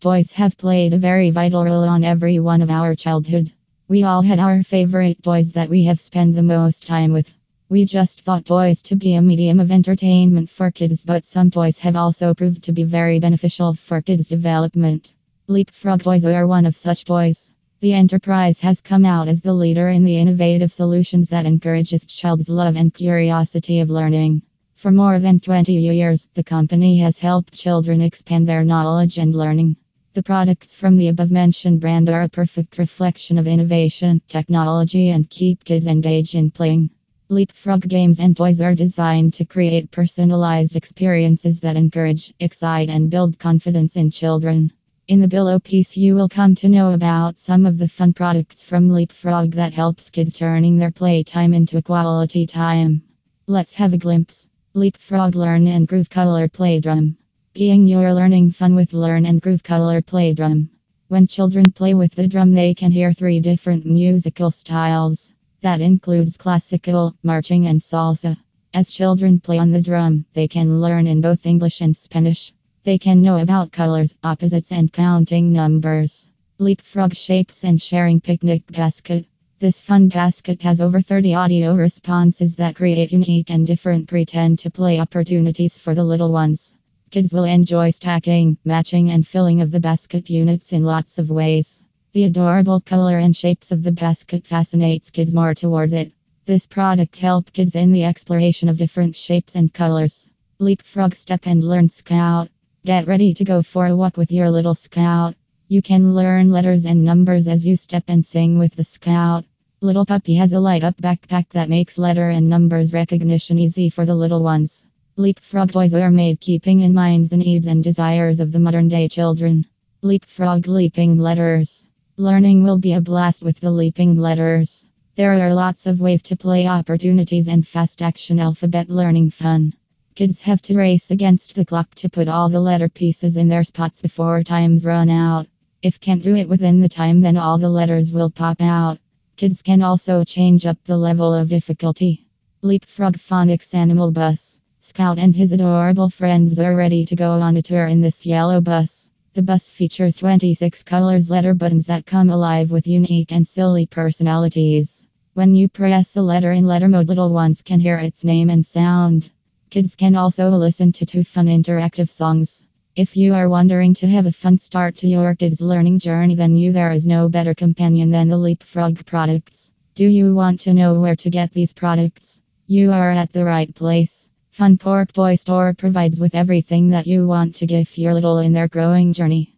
Toys have played a very vital role on every one of our childhood. We all had our favorite toys that we have spent the most time with. We just thought toys to be a medium of entertainment for kids, but some toys have also proved to be very beneficial for kids' development. Leapfrog toys are one of such toys. The enterprise has come out as the leader in the innovative solutions that encourages child's love and curiosity of learning. For more than 20 years, the company has helped children expand their knowledge and learning. The products from the above mentioned brand are a perfect reflection of innovation, technology, and keep kids engaged in playing. Leapfrog games and toys are designed to create personalized experiences that encourage, excite, and build confidence in children. In the below piece you will come to know about some of the fun products from Leapfrog that helps kids turning their playtime into quality time. Let's have a glimpse. Leapfrog Learn and Groove Color Play Drum. Being you're learning fun with Learn and Groove Color Play Drum. When children play with the drum they can hear three different musical styles. That includes classical, marching and salsa. As children play on the drum, they can learn in both English and Spanish. They can know about colors, opposites, and counting numbers. Leapfrog shapes and sharing picnic basket. This fun basket has over 30 audio responses that create unique and different pretend to play opportunities for the little ones. Kids will enjoy stacking, matching, and filling of the basket units in lots of ways. The adorable color and shapes of the basket fascinates kids more towards it. This product helps kids in the exploration of different shapes and colors. Leapfrog Step and Learn Scout. Get ready to go for a walk with your little scout. You can learn letters and numbers as you step and sing with the scout. Little Puppy has a light up backpack that makes letter and numbers recognition easy for the little ones. Leapfrog toys are made keeping in mind the needs and desires of the modern day children. Leapfrog leaping letters. Learning will be a blast with the leaping letters. There are lots of ways to play opportunities and fast action alphabet learning fun. Kids have to race against the clock to put all the letter pieces in their spots before times run out. If can't do it within the time, then all the letters will pop out. Kids can also change up the level of difficulty. Leapfrog Phonics Animal Bus. Scout and his adorable friends are ready to go on a tour in this yellow bus. The bus features 26 colors letter buttons that come alive with unique and silly personalities. When you press a letter in letter mode, little ones can hear its name and sound. Kids can also listen to two fun interactive songs. If you are wondering to have a fun start to your kids' learning journey, then you there is no better companion than the Leapfrog products. Do you want to know where to get these products? You are at the right place. Funcorp Toy Store provides with everything that you want to give your little in their growing journey.